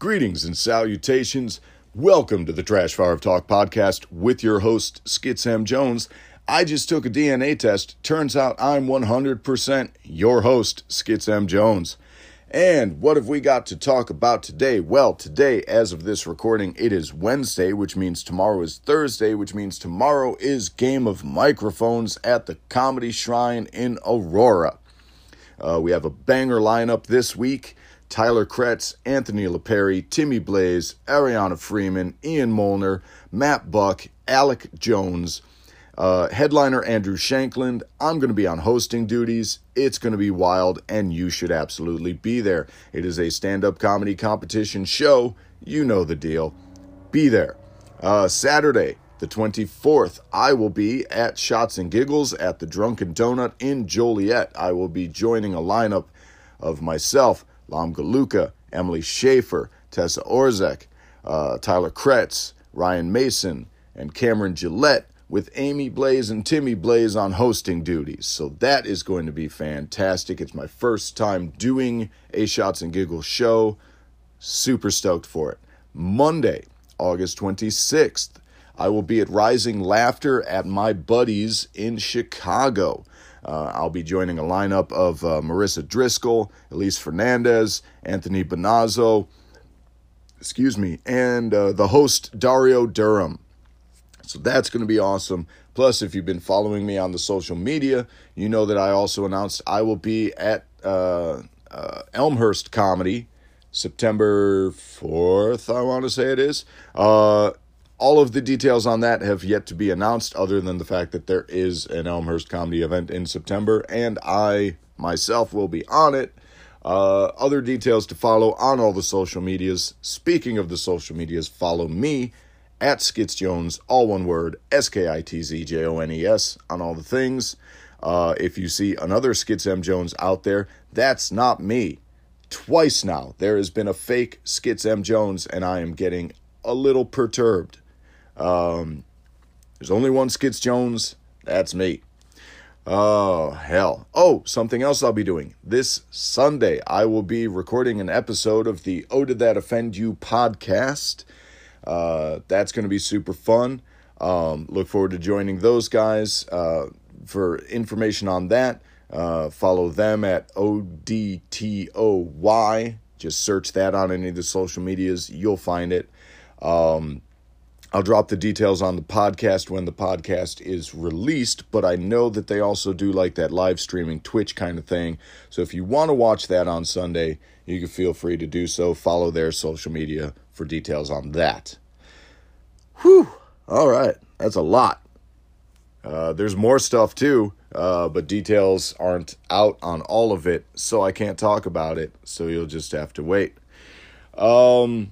Greetings and salutations. Welcome to the Trash Fire of Talk podcast with your host, Skitz M Jones. I just took a DNA test. Turns out I'm 100% your host, Skitz M Jones. And what have we got to talk about today? Well, today, as of this recording, it is Wednesday, which means tomorrow is Thursday, which means tomorrow is Game of Microphones at the Comedy Shrine in Aurora. Uh, we have a banger lineup this week. Tyler Kretz, Anthony LaPerry, Timmy Blaze, Ariana Freeman, Ian Molnar, Matt Buck, Alec Jones, uh, headliner Andrew Shankland. I'm going to be on hosting duties. It's going to be wild, and you should absolutely be there. It is a stand up comedy competition show. You know the deal. Be there. Uh, Saturday, the 24th, I will be at Shots and Giggles at the Drunken Donut in Joliet. I will be joining a lineup of myself, Lam Galuka, Emily Schaefer, Tessa Orzek, uh, Tyler Kretz, Ryan Mason, and Cameron Gillette with Amy Blaze and Timmy Blaze on hosting duties. So that is going to be fantastic. It's my first time doing a Shots and Giggles show. Super stoked for it. Monday, August 26th, I will be at Rising Laughter at my buddies in Chicago. Uh, I'll be joining a lineup of uh, Marissa Driscoll, Elise Fernandez, Anthony Bonazzo, excuse me, and uh, the host Dario Durham. So that's going to be awesome. Plus, if you've been following me on the social media, you know that I also announced I will be at uh, uh, Elmhurst Comedy September 4th, I want to say it is. All of the details on that have yet to be announced, other than the fact that there is an Elmhurst comedy event in September, and I myself will be on it. Uh, other details to follow on all the social medias. Speaking of the social medias, follow me at Skitz Jones, all one word, S K I T Z J O N E S, on all the things. Uh, if you see another Skitz M Jones out there, that's not me. Twice now, there has been a fake Skitz M Jones, and I am getting a little perturbed. Um, there's only one Skitz Jones. That's me. Oh, hell. Oh, something else I'll be doing. This Sunday, I will be recording an episode of the Oh Did That Offend You podcast. Uh, that's going to be super fun. Um, look forward to joining those guys. Uh, for information on that, uh, follow them at ODTOY. Just search that on any of the social medias. You'll find it. Um, I'll drop the details on the podcast when the podcast is released, but I know that they also do like that live streaming Twitch kind of thing. So if you want to watch that on Sunday, you can feel free to do so. Follow their social media for details on that. Whew. All right. That's a lot. Uh, there's more stuff too, uh, but details aren't out on all of it, so I can't talk about it. So you'll just have to wait. Um,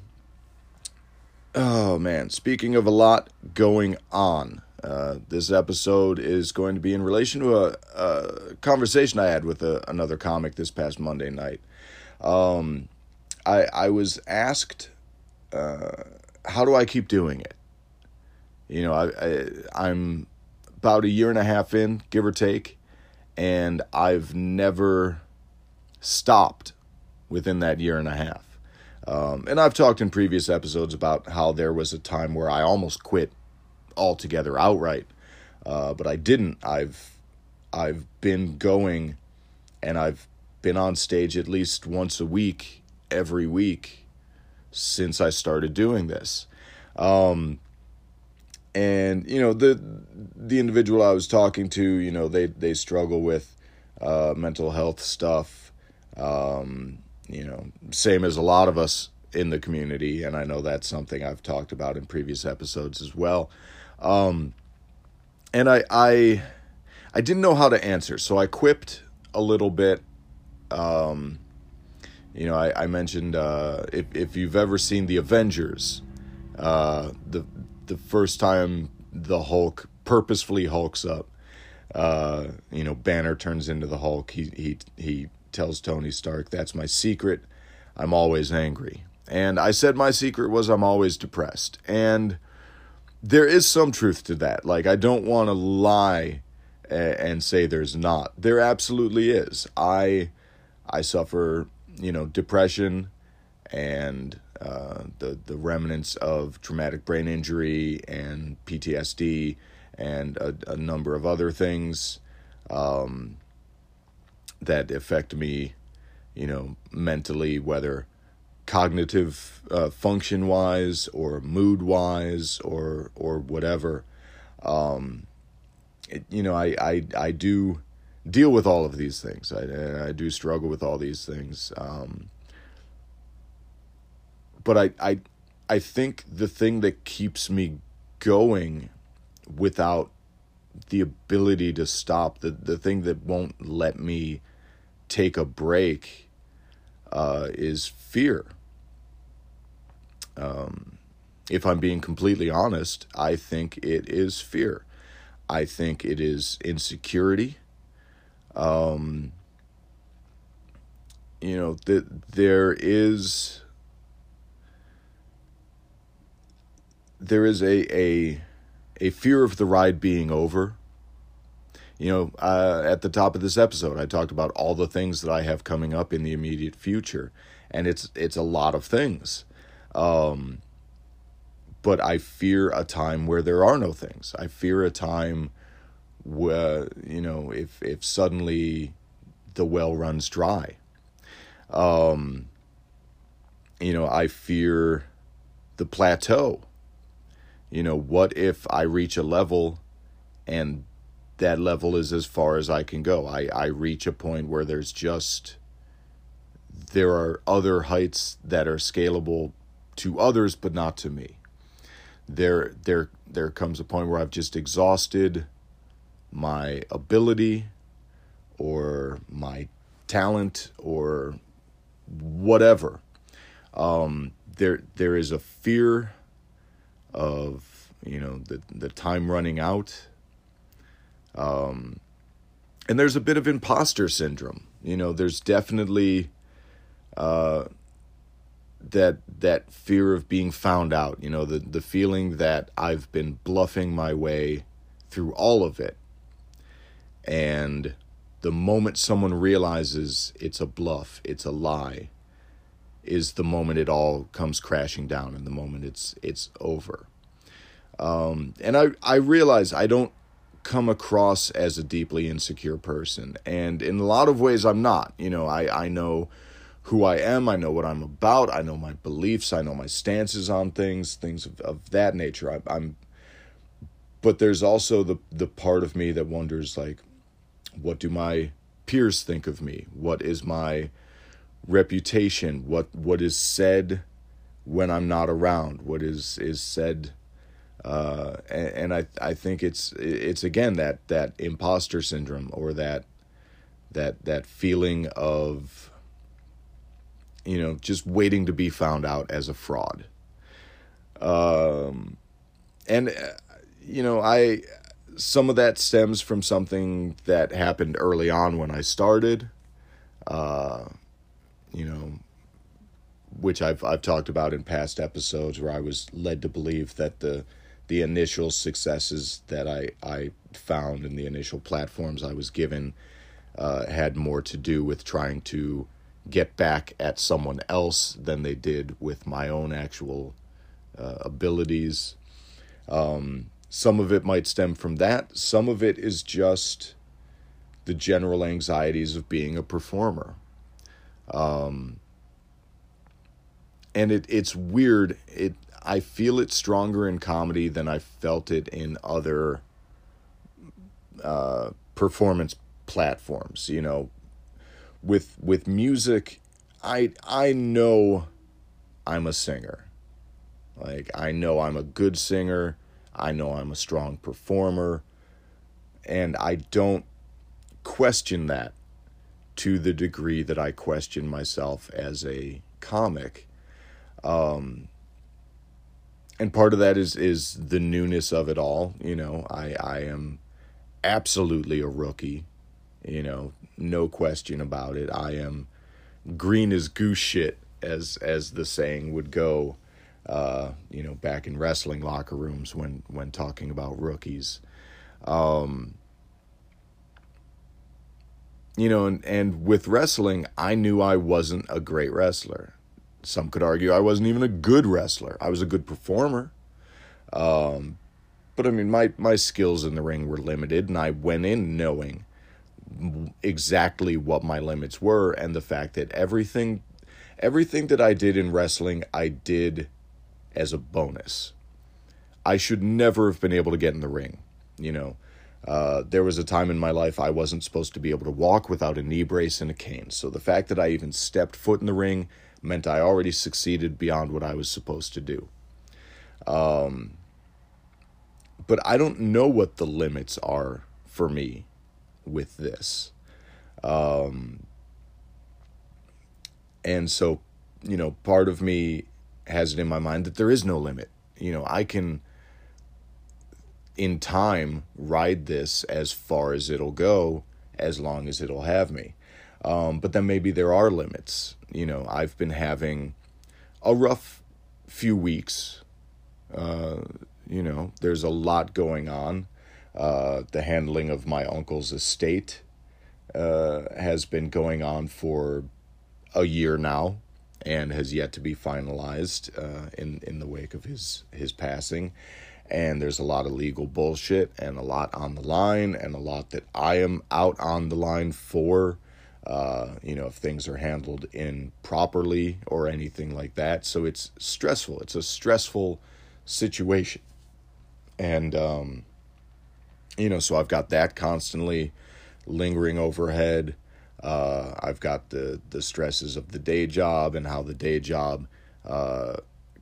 Oh man, speaking of a lot going on, uh, this episode is going to be in relation to a, a conversation I had with a, another comic this past Monday night. Um, I I was asked, uh, how do I keep doing it? You know, I, I I'm about a year and a half in, give or take, and I've never stopped within that year and a half. Um, and I've talked in previous episodes about how there was a time where I almost quit altogether outright, uh, but I didn't. I've I've been going, and I've been on stage at least once a week, every week, since I started doing this. Um, and you know the the individual I was talking to, you know they they struggle with uh, mental health stuff. Um, you know, same as a lot of us in the community, and I know that's something I've talked about in previous episodes as well. Um, and I, I, I didn't know how to answer, so I quipped a little bit. Um, you know, I, I mentioned uh, if if you've ever seen the Avengers, uh, the the first time the Hulk purposefully hulks up, uh, you know, Banner turns into the Hulk. He he he tells Tony Stark, That's my secret. I'm always angry. And I said my secret was I'm always depressed. And there is some truth to that. Like, I don't want to lie and say there's not. There absolutely is. I I suffer, you know, depression and uh, the the remnants of traumatic brain injury and PTSD and a, a number of other things um, that affect me, you know, mentally, whether cognitive uh, function wise or mood wise or or whatever. Um, it, you know, I, I I do deal with all of these things. I I do struggle with all these things. Um, but I I I think the thing that keeps me going without the ability to stop the the thing that won't let me take a break uh, is fear. Um, if I'm being completely honest, I think it is fear. I think it is insecurity. Um, you know that there is there is a a a fear of the ride being over. You know, uh, at the top of this episode, I talked about all the things that I have coming up in the immediate future, and it's it's a lot of things. Um, but I fear a time where there are no things. I fear a time where you know if if suddenly the well runs dry. Um, you know, I fear the plateau you know, what if I reach a level and that level is as far as I can go? I, I reach a point where there's just, there are other heights that are scalable to others, but not to me. There, there, there comes a point where I've just exhausted my ability or my talent or whatever. Um, there, there is a fear of you know the the time running out. Um, and there's a bit of imposter syndrome. You know, there's definitely uh, that that fear of being found out. You know, the the feeling that I've been bluffing my way through all of it, and the moment someone realizes it's a bluff, it's a lie, is the moment it all comes crashing down and the moment it's it's over. Um, and I I realize I don't come across as a deeply insecure person, and in a lot of ways I'm not. You know, I I know who I am, I know what I'm about, I know my beliefs, I know my stances on things, things of, of that nature. I, I'm, but there's also the the part of me that wonders like, what do my peers think of me? What is my reputation what what is said when I'm not around what is is said uh, and, and, I I think it's it's again that that imposter syndrome or that that that feeling of you know just waiting to be found out as a fraud. Um and uh, you know I some of that stems from something that happened early on when I started. Uh you know, which I've I've talked about in past episodes, where I was led to believe that the the initial successes that I I found in the initial platforms I was given uh, had more to do with trying to get back at someone else than they did with my own actual uh, abilities. Um, some of it might stem from that. Some of it is just the general anxieties of being a performer. Um, and it it's weird. It I feel it stronger in comedy than I felt it in other uh, performance platforms. You know, with with music, I I know I'm a singer. Like I know I'm a good singer. I know I'm a strong performer. And I don't question that to the degree that I question myself as a comic. Um, and part of that is is the newness of it all. You know, I I am absolutely a rookie. You know, no question about it. I am green as goose shit, as as the saying would go. Uh, you know, back in wrestling locker rooms when when talking about rookies. Um, you know, and, and with wrestling, I knew I wasn't a great wrestler. Some could argue I wasn't even a good wrestler. I was a good performer. Um, but I mean, my, my skills in the ring were limited, and I went in knowing exactly what my limits were and the fact that everything everything that I did in wrestling I did as a bonus. I should never have been able to get in the ring, you know. Uh, there was a time in my life I wasn't supposed to be able to walk without a knee brace and a cane. So the fact that I even stepped foot in the ring meant I already succeeded beyond what I was supposed to do. Um, but I don't know what the limits are for me with this. Um, and so, you know, part of me has it in my mind that there is no limit. You know, I can, in time, ride this as far as it'll go, as long as it'll have me. Um, but then maybe there are limits. You know, I've been having a rough few weeks. Uh, you know, there's a lot going on. Uh, the handling of my uncle's estate uh, has been going on for a year now and has yet to be finalized uh, in in the wake of his his passing. And there's a lot of legal bullshit and a lot on the line and a lot that I am out on the line for. Uh, you know, if things are handled improperly or anything like that. So it's stressful. It's a stressful situation. And um, you know, so I've got that constantly lingering overhead. Uh, I've got the the stresses of the day job and how the day job uh,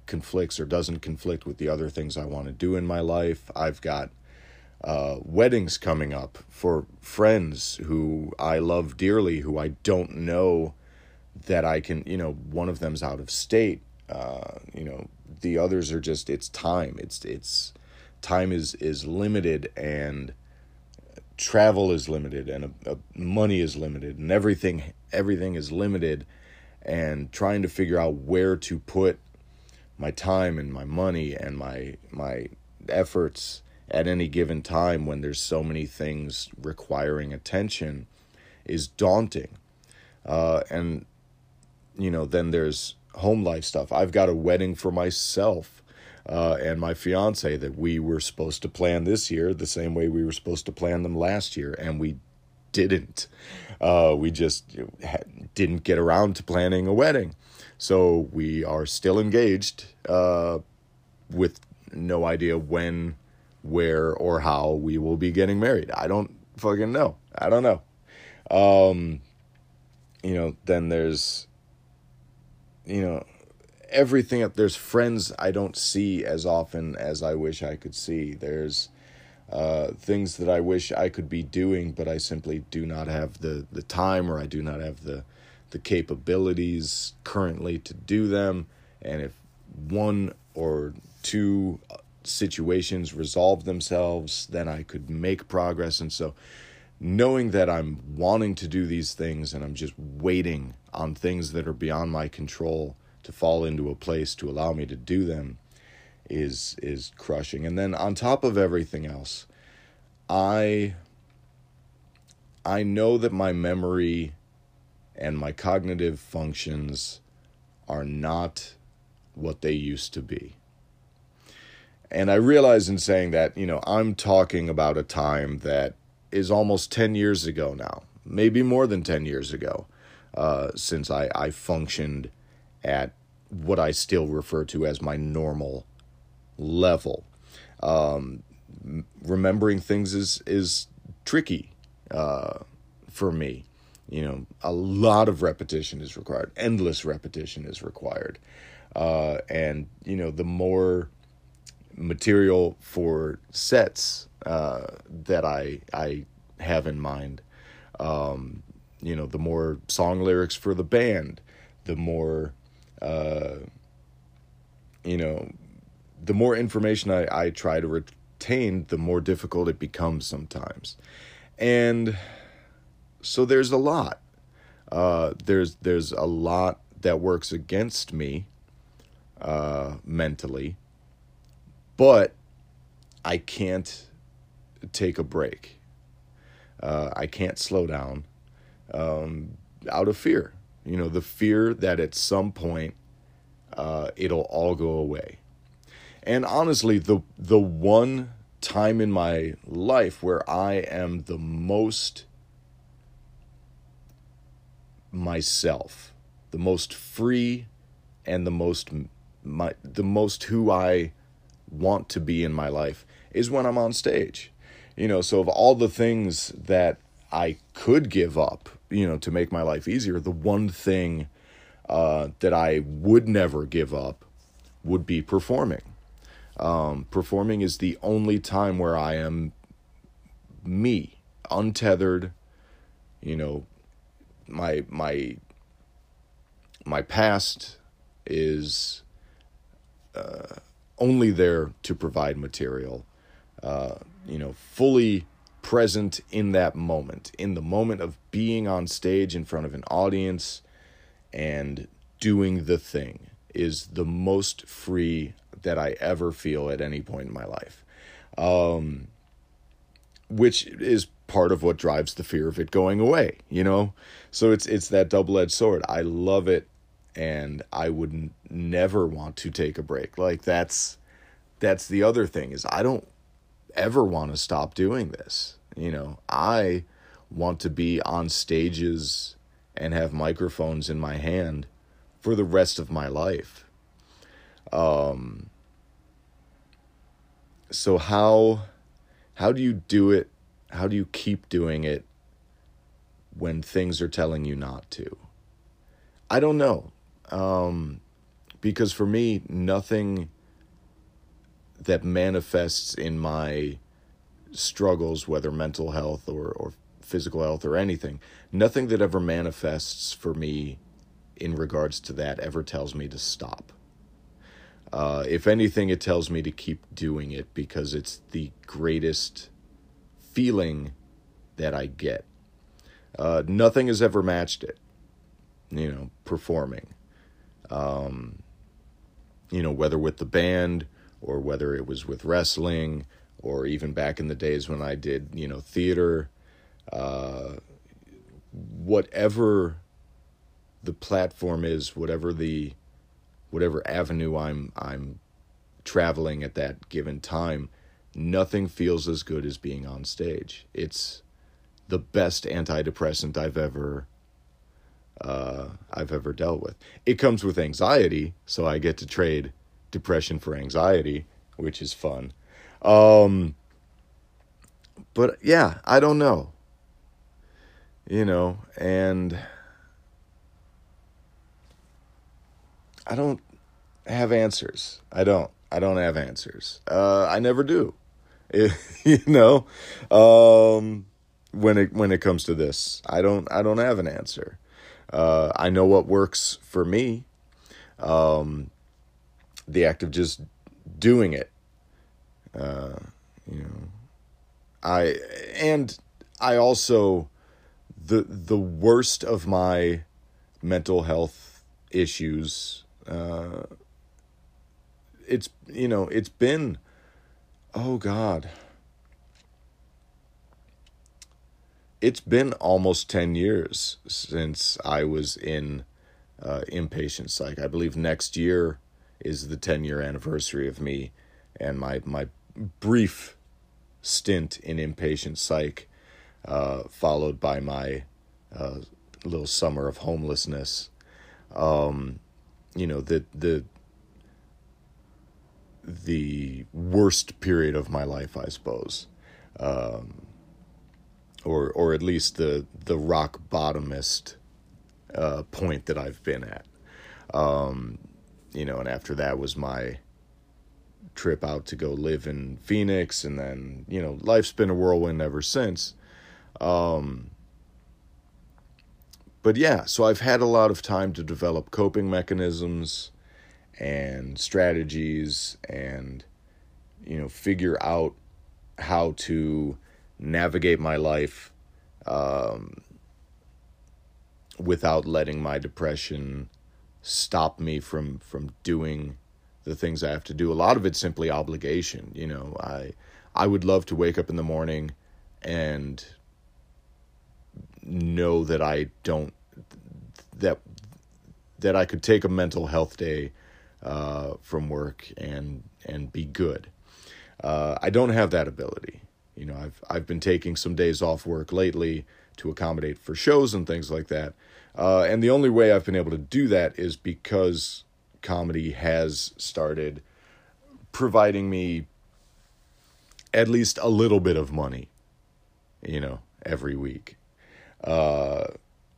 conflicts or doesn't conflict with the other things I want to do in my life. I've got uh, weddings coming up for friends who I love dearly, who I don't know that I can. You know, one of them's out of state. Uh, you know, the others are just it's time. It's it's time is is limited and travel is limited and uh, uh, money is limited and everything everything is limited and trying to figure out where to put my time and my money and my my efforts at any given time when there's so many things requiring attention is daunting uh, and you know then there's home life stuff i've got a wedding for myself uh, and my fiance that we were supposed to plan this year the same way we were supposed to plan them last year, and we didn't. Uh, we just didn't get around to planning a wedding. So we are still engaged uh, with no idea when, where, or how we will be getting married. I don't fucking know. I don't know. Um, you know, then there's, you know, everything there's friends I don't see as often as I wish I could see. There's uh, things that I wish I could be doing, but I simply do not have the, the time or I do not have the the capabilities currently to do them. And if one or two situations resolve themselves, then I could make progress. And so, knowing that I'm wanting to do these things and I'm just waiting on things that are beyond my control to fall into a place to allow me to do them is is crushing. And then on top of everything else, I I know that my memory and my cognitive functions are not what they used to be. And I realize in saying that, you know, I'm talking about a time that is almost 10 years ago now, maybe more than 10 years ago, uh, since I, I functioned at what I still refer to as my normal level. Um, remembering things is is tricky uh, for me. You know, a lot of repetition is required. Endless repetition is required, uh, and you know, the more material for sets uh, that I I have in mind, um, you know, the more song lyrics for the band, the more uh, you know, the more information I, I try to retain, the more difficult it becomes sometimes. And so there's a lot. Uh, there's there's a lot that works against me uh, mentally, but I can't take a break. Uh, I can't slow down um, out of fear. You know, the fear that at some point uh, it'll all go away. And honestly, the the one time in my life where I am the most myself, the most free and the most my the most who I want to be in my life is when I'm on stage. You know, so of all the things that I could give up, you know, to make my life easier, the one thing uh, that I would never give up would be performing. Um, performing is the only time where I am me, untethered. You know, my my my past is uh, only there to provide material. Uh, you know, fully present in that moment, in the moment of being on stage in front of an audience and doing the thing is the most free that I ever feel at any point in my life. Um, which is part of what drives the fear of it going away, you know? So it's it's that double-edged sword. I love it and I would never want to take a break. Like that's that's the other thing is I don't ever want to stop doing this. You know, I want to be on stages and have microphones in my hand for the rest of my life. Um so how how do you do it? How do you keep doing it when things are telling you not to? I don't know. Um, because for me, nothing that manifests in my struggles, whether mental health or, or physical health or anything, nothing that ever manifests for me in regards to that ever tells me to stop. Uh, if anything, it tells me to keep doing it because it's the greatest feeling that I get. Uh, nothing has ever matched it, you know, performing. Um, you know, whether with the band or whether it was with wrestling or even back in the days when I did, you know, theater, uh, whatever the platform is, whatever the whatever avenue I'm I'm traveling at that given time, nothing feels as good as being on stage. It's the best antidepressant I've ever uh, I've ever dealt with. It comes with anxiety, so I get to trade depression for anxiety, which is fun. Um, but yeah, I don't know. You know, and I don't have answers. I don't. I don't have answers. Uh, I never do. It, you know, um, when it when it comes to this, I don't. I don't have an answer. Uh, I know what works for me. Um, the act of just doing it. Uh, you know, I and I also the the worst of my mental health issues uh, it's you know it's been oh god it's been almost 10 years since i was in uh, inpatient psych. I believe next year is the 10 year anniversary of me and my my brief stint in inpatient psych uh, followed by my uh, little summer of homelessness. Um, you know the the the worst period of my life, I suppose, um, or or at least the the rock bottomest uh, point that I've been at. Um, you know, and after that was my trip out to go live in Phoenix, and then you know life's been a whirlwind ever since. Um, but yeah, so I've had a lot of time to develop coping mechanisms and strategies and you know figure out how to navigate my life um, without letting my depression stop me from from doing the things I have to do. A lot of it's simply obligation. You know, I I would love to wake up in the morning and know that I don't that that I could take a mental health day uh, from work and and be good. Uh, I don't have that ability. You know, I've I've been taking some days off work lately to accommodate for shows and things like that. Uh, and the only way I've been able to do that is because comedy has started providing me at least a little bit of money, you know, every week, uh,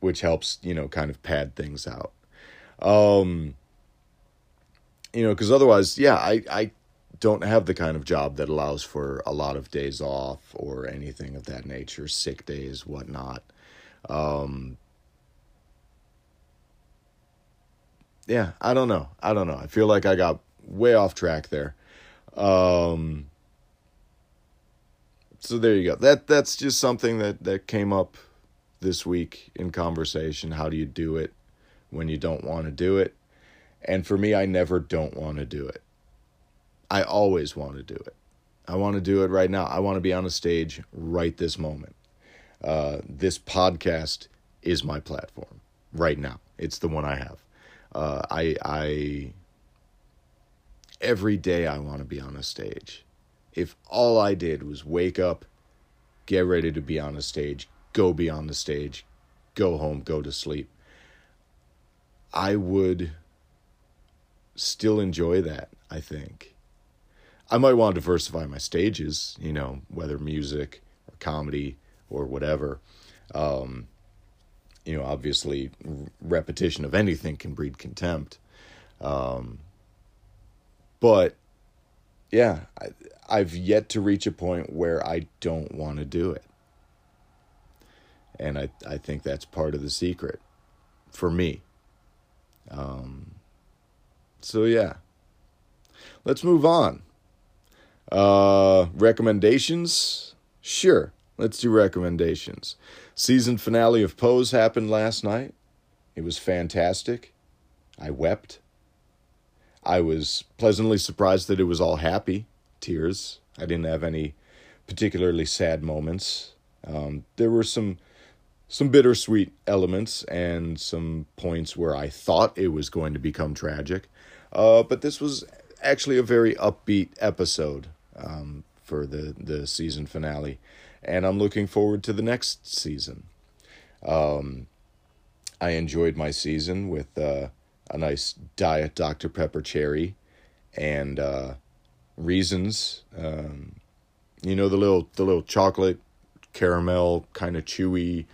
which helps, you know, kind of pad things out. Um, you know, because otherwise, yeah, I, I don't have the kind of job that allows for a lot of days off or anything of that nature, sick days, whatnot. Um, yeah, I don't know. I don't know. I feel like I got way off track there. Um, so there you go. That that's just something that that came up this week in conversation. How do you do it when you don't want to do it? And for me, I never don't want to do it. I always want to do it. I want to do it right now. I want to be on a stage right this moment. Uh, this podcast is my platform right now. It's the one I have. Uh, I I every day I want to be on a stage if all I did was wake up, get ready to be on a stage, go be on the stage, go home, go to sleep, I would still enjoy that, I think. I might want to diversify my stages, you know, whether music or comedy or whatever. Um, you know, obviously, repetition of anything can breed contempt. Um, but yeah, I, I've yet to reach a point where I don't want to do it. And I, I think that's part of the secret for me. Um, so, yeah. Let's move on. Uh, recommendations? Sure. Let's do recommendations. Season finale of Pose happened last night. It was fantastic. I wept. I was pleasantly surprised that it was all happy tears. I didn't have any particularly sad moments. Um, there were some some bittersweet elements and some points where I thought it was going to become tragic. Uh, but this was actually a very upbeat episode um, for the, the season finale. And I'm looking forward to the next season. Um, I enjoyed my season with uh, a nice diet Dr. Pepper cherry and uh, reasons. Um, you know the little the little chocolate caramel kind of chewy.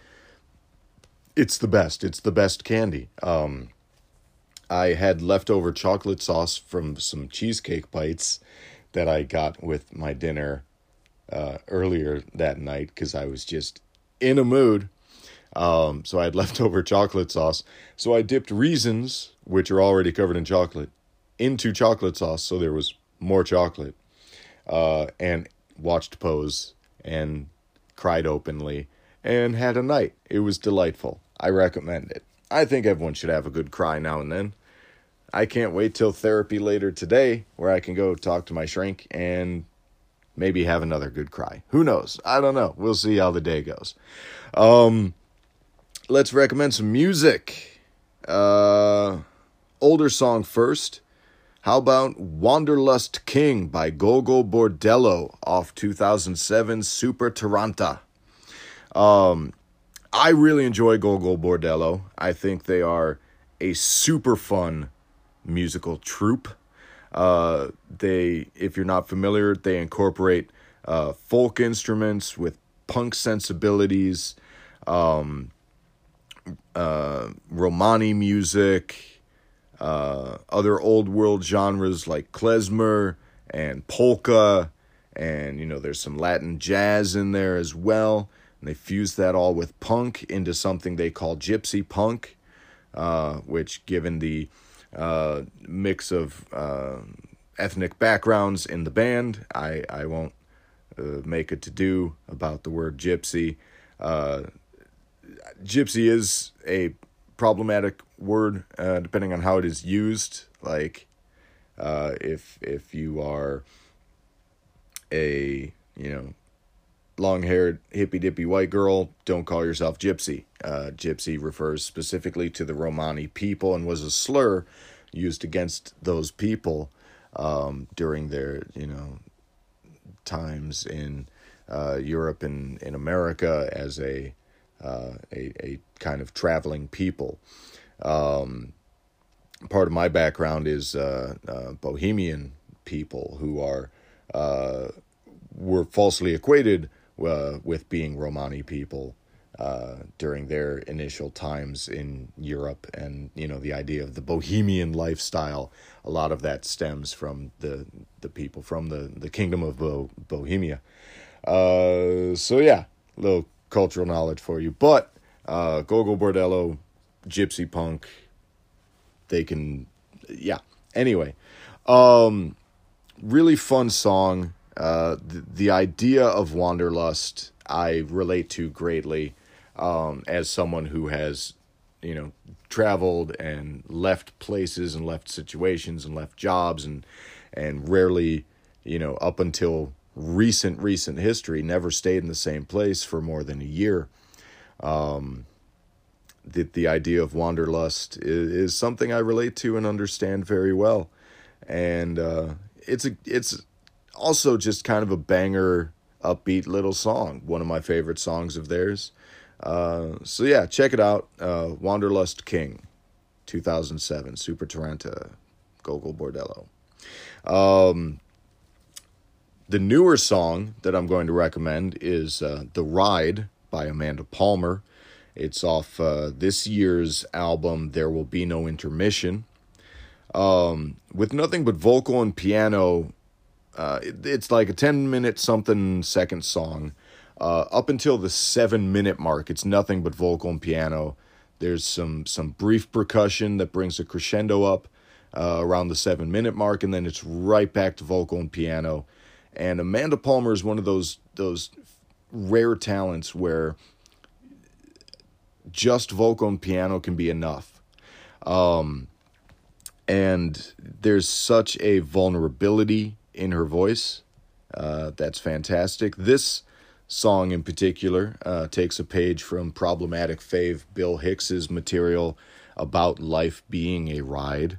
It's the best. It's the best candy. Um, I had leftover chocolate sauce from some cheesecake bites that I got with my dinner uh, earlier that night because I was just in a mood. Um, so I had leftover chocolate sauce. So I dipped raisins, which are already covered in chocolate, into chocolate sauce. So there was more chocolate, uh, and watched Pose and cried openly and had a night. It was delightful. I recommend it. I think everyone should have a good cry now and then. I can't wait till therapy later today where I can go talk to my shrink and maybe have another good cry. Who knows? I don't know. We'll see how the day goes. Um, let's recommend some music. Uh, older song first. How about Wanderlust King by Gogol Bordello off 2007 Super Taranta? Um, I really enjoy Gogol Bordello. I think they are a super fun musical troupe. Uh, they, if you're not familiar, they incorporate uh, folk instruments with punk sensibilities, um, uh, Romani music, uh, other old world genres like klezmer and polka, and you know there's some Latin jazz in there as well. And they fuse that all with punk into something they call gypsy punk, uh, which, given the uh, mix of uh, ethnic backgrounds in the band, I I won't uh, make a to do about the word gypsy. Uh, gypsy is a problematic word depending on how it is used. Like if if you are a you know long haired hippy dippy white girl, don't call yourself gypsy. Uh, gypsy refers specifically to the Romani people and was a slur used against those people um, during their you know times in uh, Europe and in America as a, uh, a a kind of traveling people. Um, part of my background is uh, uh Bohemian people who are uh, were falsely equated uh, with being Romani people uh, during their initial times in Europe, and you know the idea of the bohemian lifestyle. A lot of that stems from the the people from the the kingdom of Bo- Bohemia. Uh, so yeah, little cultural knowledge for you. But uh, Gogol Bordello, Gypsy Punk, they can, yeah. Anyway, um, really fun song. Uh, the, the idea of wanderlust I relate to greatly um, as someone who has, you know, traveled and left places and left situations and left jobs and and rarely, you know, up until recent recent history, never stayed in the same place for more than a year. Um, the the idea of wanderlust is, is something I relate to and understand very well, and uh, it's a it's also just kind of a banger, upbeat little song. One of my favorite songs of theirs. Uh, so yeah, check it out. Uh, Wanderlust King, 2007, Super Taranta, Gogol Bordello. Um, the newer song that I'm going to recommend is uh, The Ride by Amanda Palmer. It's off uh, this year's album, There Will Be No Intermission. Um, with nothing but vocal and piano, uh, it, it's like a 10 minute something second song uh, up until the seven minute mark, it's nothing but vocal and piano. There's some some brief percussion that brings a crescendo up uh, around the seven minute mark, and then it's right back to vocal and piano. And Amanda Palmer is one of those those rare talents where just vocal and piano can be enough. Um, and there's such a vulnerability in her voice uh, that's fantastic. This song in particular uh, takes a page from problematic fave Bill Hicks's material about life being a ride.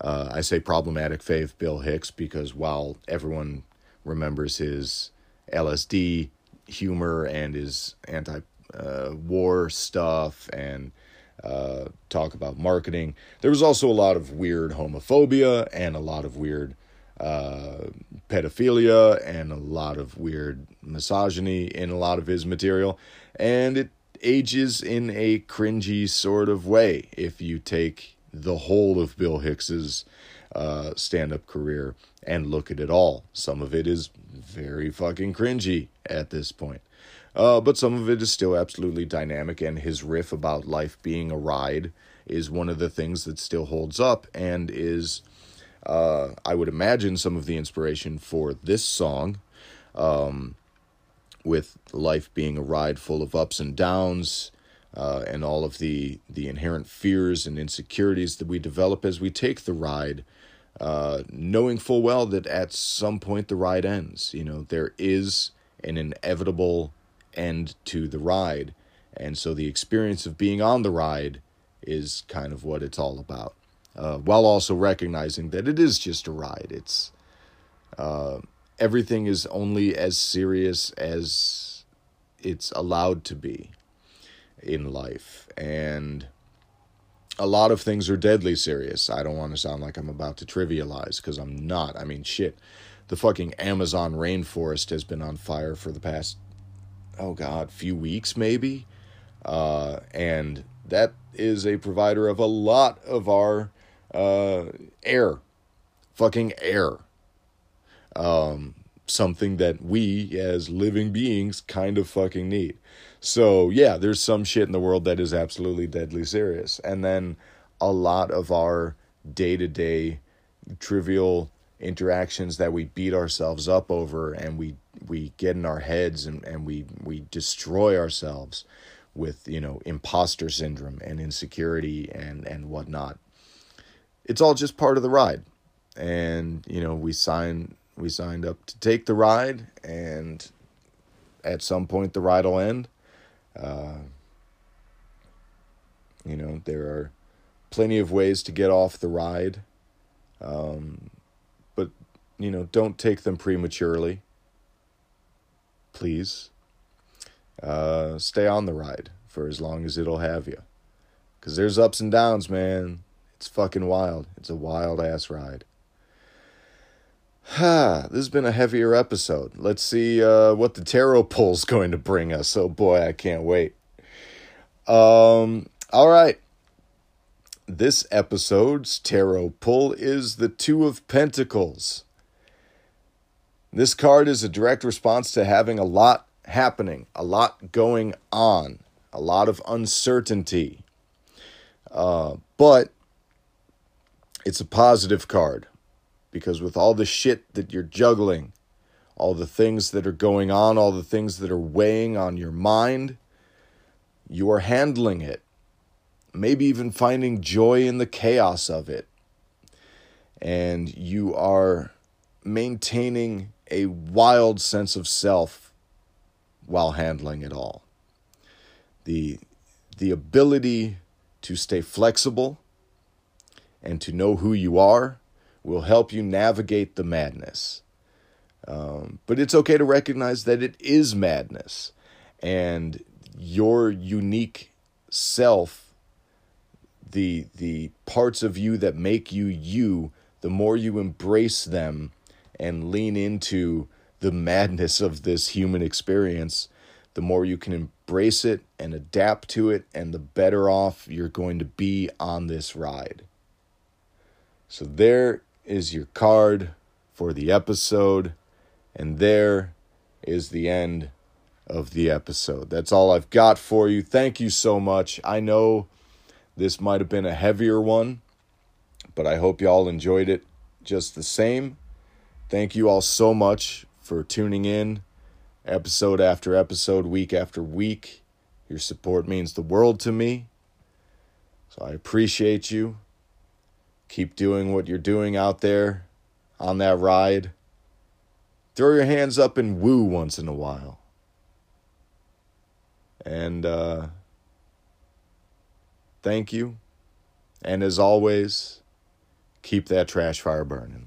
Uh, I say problematic fave Bill Hicks because while everyone remembers his LSD humor and his anti uh, war stuff and uh, talk about marketing, there was also a lot of weird homophobia and a lot of weird uh, pedophilia and a lot of weird misogyny in a lot of his material. And it ages in a cringy sort of way if you take the whole of Bill Hicks's uh, stand up career and look at it all. Some of it is very fucking cringy at this point. Uh, but some of it is still absolutely dynamic, and his riff about life being a ride is one of the things that still holds up and is uh, I would imagine some of the inspiration for this song, um, with life being a ride full of ups and downs, uh, and all of the the inherent fears and insecurities that we develop as we take the ride, uh, knowing full well that at some point the ride ends. You know there is an inevitable end to the ride, and so the experience of being on the ride is kind of what it's all about uh, while also recognizing that it is just a ride. It's uh, everything is only as serious as it's allowed to be in life, and a lot of things are deadly serious. I don't want to sound like I'm about to trivialize because I'm not. I mean, shit, the fucking Amazon rainforest has been on fire for the past oh god, few weeks maybe, uh, and that is a provider of a lot of our uh, air, fucking air. Um, something that we as living beings kind of fucking need. So, yeah, there's some shit in the world that is absolutely deadly serious. And then a lot of our day to day trivial interactions that we beat ourselves up over and we we get in our heads and, and we we destroy ourselves with you know imposter syndrome and insecurity and and whatnot it's all just part of the ride. And, you know, we signed we signed up to take the ride and at some point the ride will end. Uh, you know, there are plenty of ways to get off the ride. Um, but, you know, don't take them prematurely. Please. Uh, stay on the ride for as long as it'll have you. Because there's ups and downs, man. It's fucking wild. It's a wild ass ride. Ha, this has been a heavier episode. Let's see uh, what the tarot pull's going to bring us. Oh boy, I can't wait. Um, all right. This episode's tarot pull is the Two of Pentacles. This card is a direct response to having a lot happening, a lot going on, a lot of uncertainty. Uh, but it's a positive card because with all the shit that you're juggling, all the things that are going on, all the things that are weighing on your mind, you are handling it. Maybe even finding joy in the chaos of it. And you are maintaining a wild sense of self while handling it all. The, the ability to stay flexible and to know who you are will help you navigate the madness. Um, but it's okay to recognize that it is madness and your unique self, the, the parts of you that make you you, the more you embrace them and lean into the madness of this human experience, the more you can embrace it and adapt to it, and the better off you're going to be on this ride. So, there is your card for the episode, and there is the end of the episode. That's all I've got for you. Thank you so much. I know this might have been a heavier one, but I hope y'all enjoyed it just the same. Thank you all so much for tuning in episode after episode, week after week. Your support means the world to me. So I appreciate you. Keep doing what you're doing out there on that ride. Throw your hands up and woo once in a while. And uh, thank you. And as always, keep that trash fire burning.